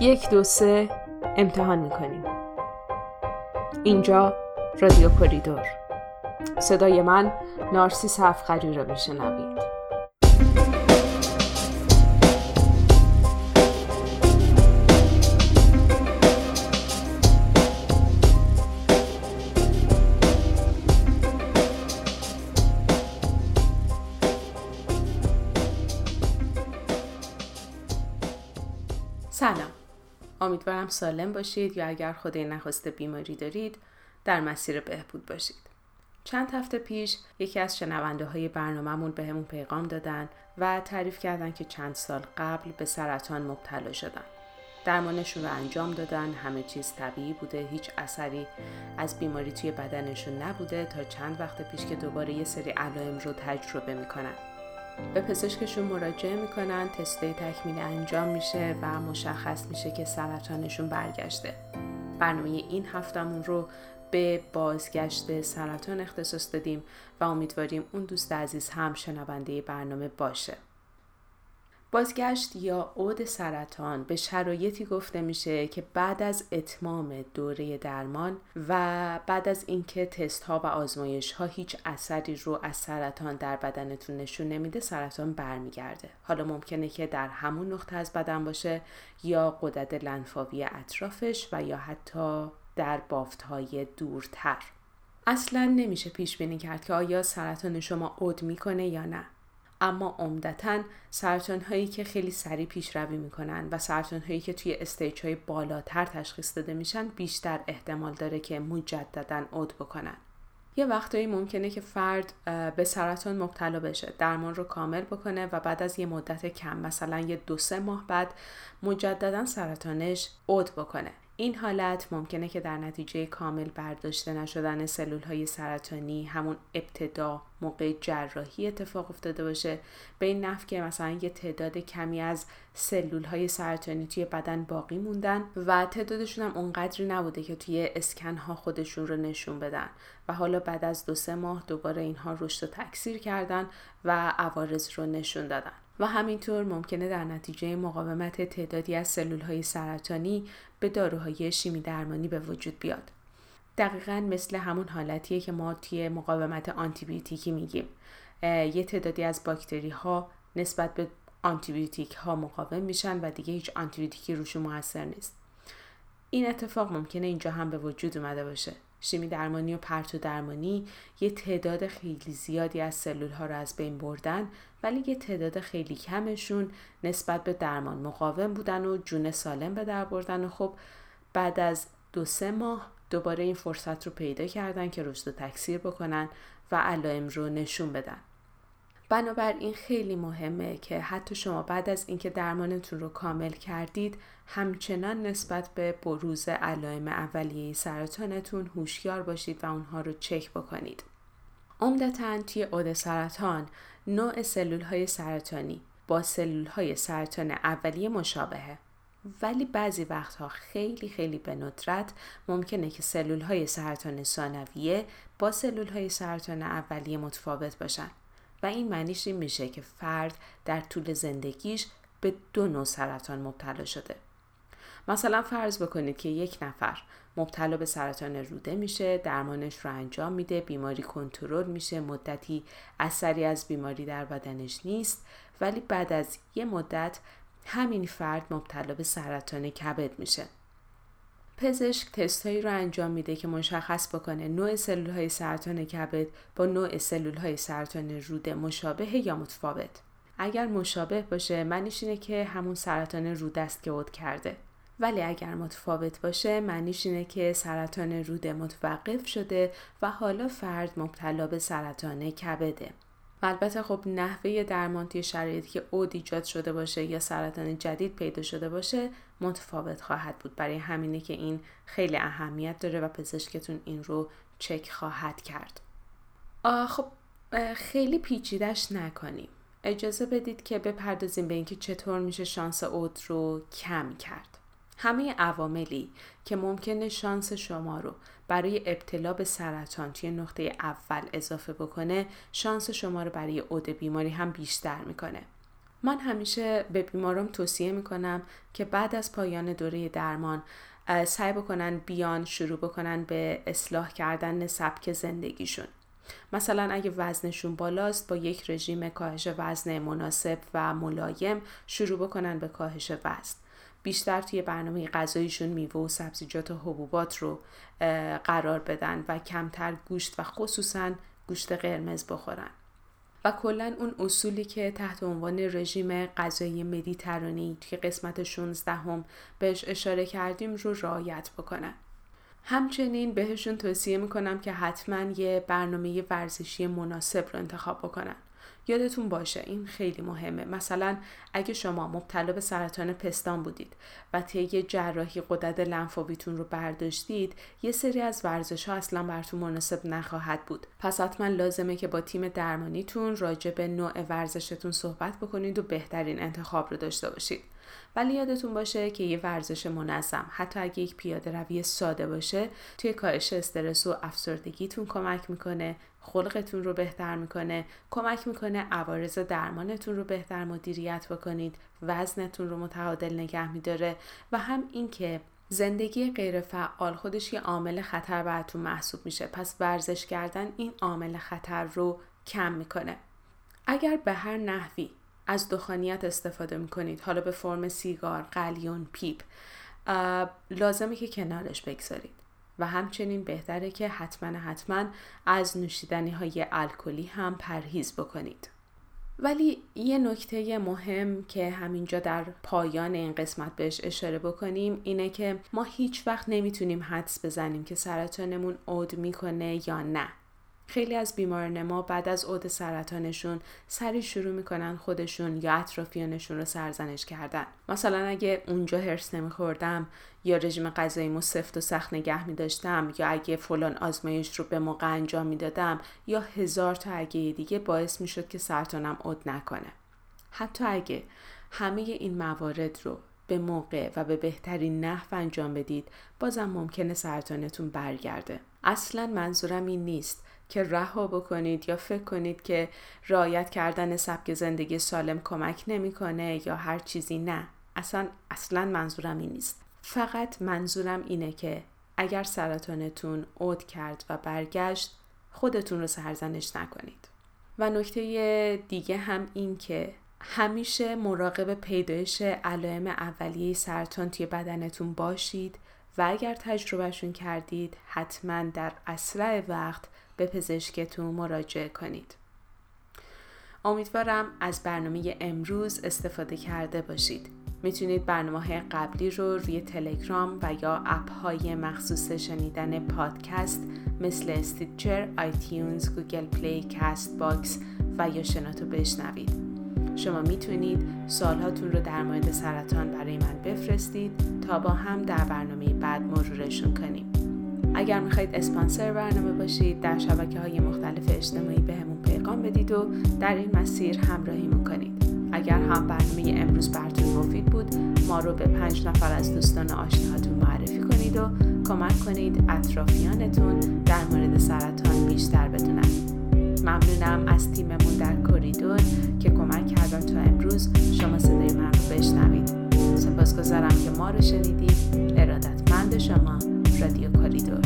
یک دو سه امتحان می‌کنیم. اینجا رادیو کوریدور. صدای من نارسیس افخری را میشنوید. امیدوارم سالم باشید یا اگر خدای نخواسته بیماری دارید در مسیر بهبود باشید. چند هفته پیش یکی از شنونده های برنامهمون به همون پیغام دادن و تعریف کردن که چند سال قبل به سرطان مبتلا شدن. درمانشون رو انجام دادن همه چیز طبیعی بوده هیچ اثری از بیماری توی بدنشون نبوده تا چند وقت پیش که دوباره یه سری علائم رو تجربه می‌کنن. به پزشکشون مراجعه می‌کنن تستای تکمیلی انجام میشه و مشخص میشه که سرطانشون برگشته. برنامه این هفتمون رو به بازگشت سرطان اختصاص دادیم و امیدواریم اون دوست عزیز هم شنونده برنامه باشه. بازگشت یا عود سرطان به شرایطی گفته میشه که بعد از اتمام دوره درمان و بعد از اینکه تست ها و آزمایش ها هیچ اثری رو از سرطان در بدنتون نشون نمیده سرطان برمیگرده. حالا ممکنه که در همون نقطه از بدن باشه یا قدرت لنفاوی اطرافش و یا حتی در بافت های دورتر. اصلا نمیشه پیش بینی کرد که آیا سرطان شما عود می‌کنه یا نه. اما عمدتا سرطان هایی که خیلی سریع پیشروی می‌کنن و سرطان هایی که توی استیج های بالاتر تشخیص داده میشن بیشتر احتمال داره که مجددا عود بکنن. یه وقتایی ممکنه که فرد به سرطان مبتلا بشه درمان رو کامل بکنه و بعد از یه مدت کم مثلا یه دو سه ماه بعد مجددا سرطانش عود بکنه. این حالت ممکنه که در نتیجه کامل برداشته نشدن سلول های سرطانی همون ابتدا موقع جراحی اتفاق افتاده باشه. به این نفع که مثلا یه تعداد کمی از سلول های سرطانی توی بدن باقی موندن و تعدادشون هم اونقدری نبوده که توی اسکن ها خودشون رو نشون بدن و حالا بعد از دو سه ماه دوباره اینها رشد و تکثیر کردن و عوارض رو نشون دادن. و همینطور ممکنه در نتیجه مقاومت تعدادی از سلول های سرطانی به داروهای شیمی درمانی به وجود بیاد. دقیقا مثل همون حالتیه که ما توی مقاومت آنتیبیوتیکی میگیم. یه تعدادی از باکتری ها نسبت به آنتیبیوتیک ها مقاوم میشن و دیگه هیچ آنتیبیوتیکی روشون موثر نیست. این اتفاق ممکنه اینجا هم به وجود اومده باشه. شیمی درمانی و پرتو درمانی یه تعداد خیلی زیادی از سلول ها رو از بین بردن ولی یه تعداد خیلی کمشون نسبت به درمان مقاوم بودن و جون سالم به در بردن و خب بعد از دو سه ماه دوباره این فرصت رو پیدا کردن که رشد و تکثیر بکنن و علائم رو نشون بدن. بنابراین خیلی مهمه که حتی شما بعد از اینکه درمانتون رو کامل کردید همچنان نسبت به بروز علائم اولیه سرطانتون هوشیار باشید و اونها رو چک بکنید. عمدتا توی عود سرطان نوع سلول های سرطانی با سلول های سرطان اولیه مشابهه ولی بعضی وقتها خیلی خیلی به ندرت ممکنه که سلول های سرطان ثانویه با سلول های سرطان اولیه متفاوت باشن و این معنیش این میشه که فرد در طول زندگیش به دو نوع سرطان مبتلا شده. مثلا فرض بکنید که یک نفر مبتلا به سرطان روده میشه درمانش رو انجام میده بیماری کنترل میشه مدتی اثری از بیماری در بدنش نیست ولی بعد از یه مدت همین فرد مبتلا به سرطان کبد میشه. پزشک تستهایی رو انجام میده که مشخص بکنه نوع سلول های سرطان کبد با نوع سلول های سرطان روده مشابه یا متفاوت. اگر مشابه باشه معنیش اینه که همون سرطان روده است که عود کرده. ولی اگر متفاوت باشه معنیش اینه که سرطان روده متوقف شده و حالا فرد مبتلا به سرطان کبده. البته خب نحوه درمان توی شرایطی که عود ایجاد شده باشه یا سرطان جدید پیدا شده باشه متفاوت خواهد بود. برای همینه که این خیلی اهمیت داره و پزشکتون این رو چک خواهد کرد. خب خیلی پیچیدش نکنیم. اجازه بدید که بپردازیم به اینکه چطور میشه شانس عود رو کم کرد. همه عواملی که ممکنه شانس شما رو برای ابتلا به سرطان توی نقطه اول اضافه بکنه شانس شما رو برای عود بیماری هم بیشتر می‌کنه. من همیشه به بیمارم توصیه می‌کنم که بعد از پایان دوره درمان سعی بکنن بیان شروع بکنن به اصلاح کردن سبک زندگیشون. مثلا اگه وزنشون بالاست با یک رژیم کاهش وزن مناسب و ملایم شروع بکنن به کاهش وزن. بیشتر توی برنامه غذاییشون میوه و سبزیجات و حبوبات رو قرار بدن و کمتر گوشت و خصوصا گوشت قرمز بخورن. و کلا اون اصولی که تحت عنوان رژیم غذایی مدیترانی توی قسمت 16 هم بهش اشاره کردیم رو رعایت بکنن. همچنین بهشون توصیه می‌کنم که حتما یه برنامه ورزشی مناسب رو انتخاب بکنن. یادتون باشه این خیلی مهمه. مثلا اگه شما مبتلا به سرطان پستان بودید و طی جراحی قدرت لنفاویتون رو برداشتید یه سری از ورزش ها اصلا براتون مناسب نخواهد بود. پس حتما لازمه که با تیم درمانیتون راجع به نوع ورزشتون صحبت بکنید و بهترین انتخاب رو داشته باشید. ولی یادتون باشه که یه ورزش منظم حتی اگه یک پیاده روی ساده باشه توی کاهش استرس و افسردگیتون کمک می‌کنه خلقتون رو بهتر می‌کنه کمک می‌کنه عوارض درمانتون رو بهتر مدیریت بکنید وزنتون رو متعادل نگه میداره و هم اینکه زندگی غیر فعال خودش یه عامل خطر براتون محسوب میشه. پس ورزش کردن این عامل خطر رو کم می‌کنه. اگر به هر نحوی از دخانیت استفاده می‌کنید. حالا به فرم سیگار، قلیون، پیپ لازمه که کنارش بگذارید. و همچنین بهتره که حتما حتما از نوشیدنی های الکلی هم پرهیز بکنید. ولی یه نکته مهم که همینجا در پایان این قسمت بهش اشاره بکنیم اینه که ما هیچ وقت نمی‌تونیم حدس بزنیم که سرطانمون عود می‌کنه یا نه. خیلی از بیماران ما بعد از عود سرطانشون سری شروع می‌کنن خودشون یا اطرافیانشون رو سرزنش کردن. مثلا اگه اونجا هرس نمیخوردم یا رژیم غذایی سفت و سخت نگه میداشتم یا اگه فلان آزمایش رو به موقع انجام می‌دادم یا هزار تا اگه دیگه باعث می‌شد که سرطانم عود نکنه. حتی اگه همه این موارد رو به موقع و به بهترین نحو انجام بدید بازم ممکنه سرطانتون برگرده. اصلا منظورم این نیست که رها بکنید یا فکر کنید که رعایت کردن سبک زندگی سالم کمک نمی‌کنه یا هر چیزی نه. اصلا اصلا منظورم این نیست. فقط منظورم اینه که اگر سرطانتون عود کرد و برگشت خودتون رو سرزنش نکنید. و نکته دیگه هم این که همیشه مراقب پیدایش علائم اولیه سرطان توی بدنتون باشید. و اگر تجربهشون کردید حتما در اسرع وقت به پزشکتون مراجعه کنید. امیدوارم از برنامه امروز استفاده کرده باشید. می‌تونید برنامه قبلی رو روی تلگرام و یا اپ های مخصوص شنیدن پادکست مثل Stitcher، iTunes، Google Play، Castbox و یا شناتو بشنوید. شما می‌تونید سوالهاتون رو در مورد سرطان برای من بفرستید تا با هم در برنامه بعد مرورشون کنیم. اگر می‌خواید اسپانسر برنامه باشید در شبکه های مختلف اجتماعی بهمون پیغام بدید و در این مسیر همراهی می‌کنید اگر هم برنامه امروز براتون مفید بود ما رو به پنج نفر از دوستان آشناهاتون معرفی کنید و کمک کنید اطرافیانتون در مورد سرطان بیشتر بدونن ممنونم از تیممون در کوریدور که کمک کردن تا امروز شما صدای من رو بشنوید. سپاسگزارم که ما رو شنیدید. ارادتمند شما رادیو کوریدور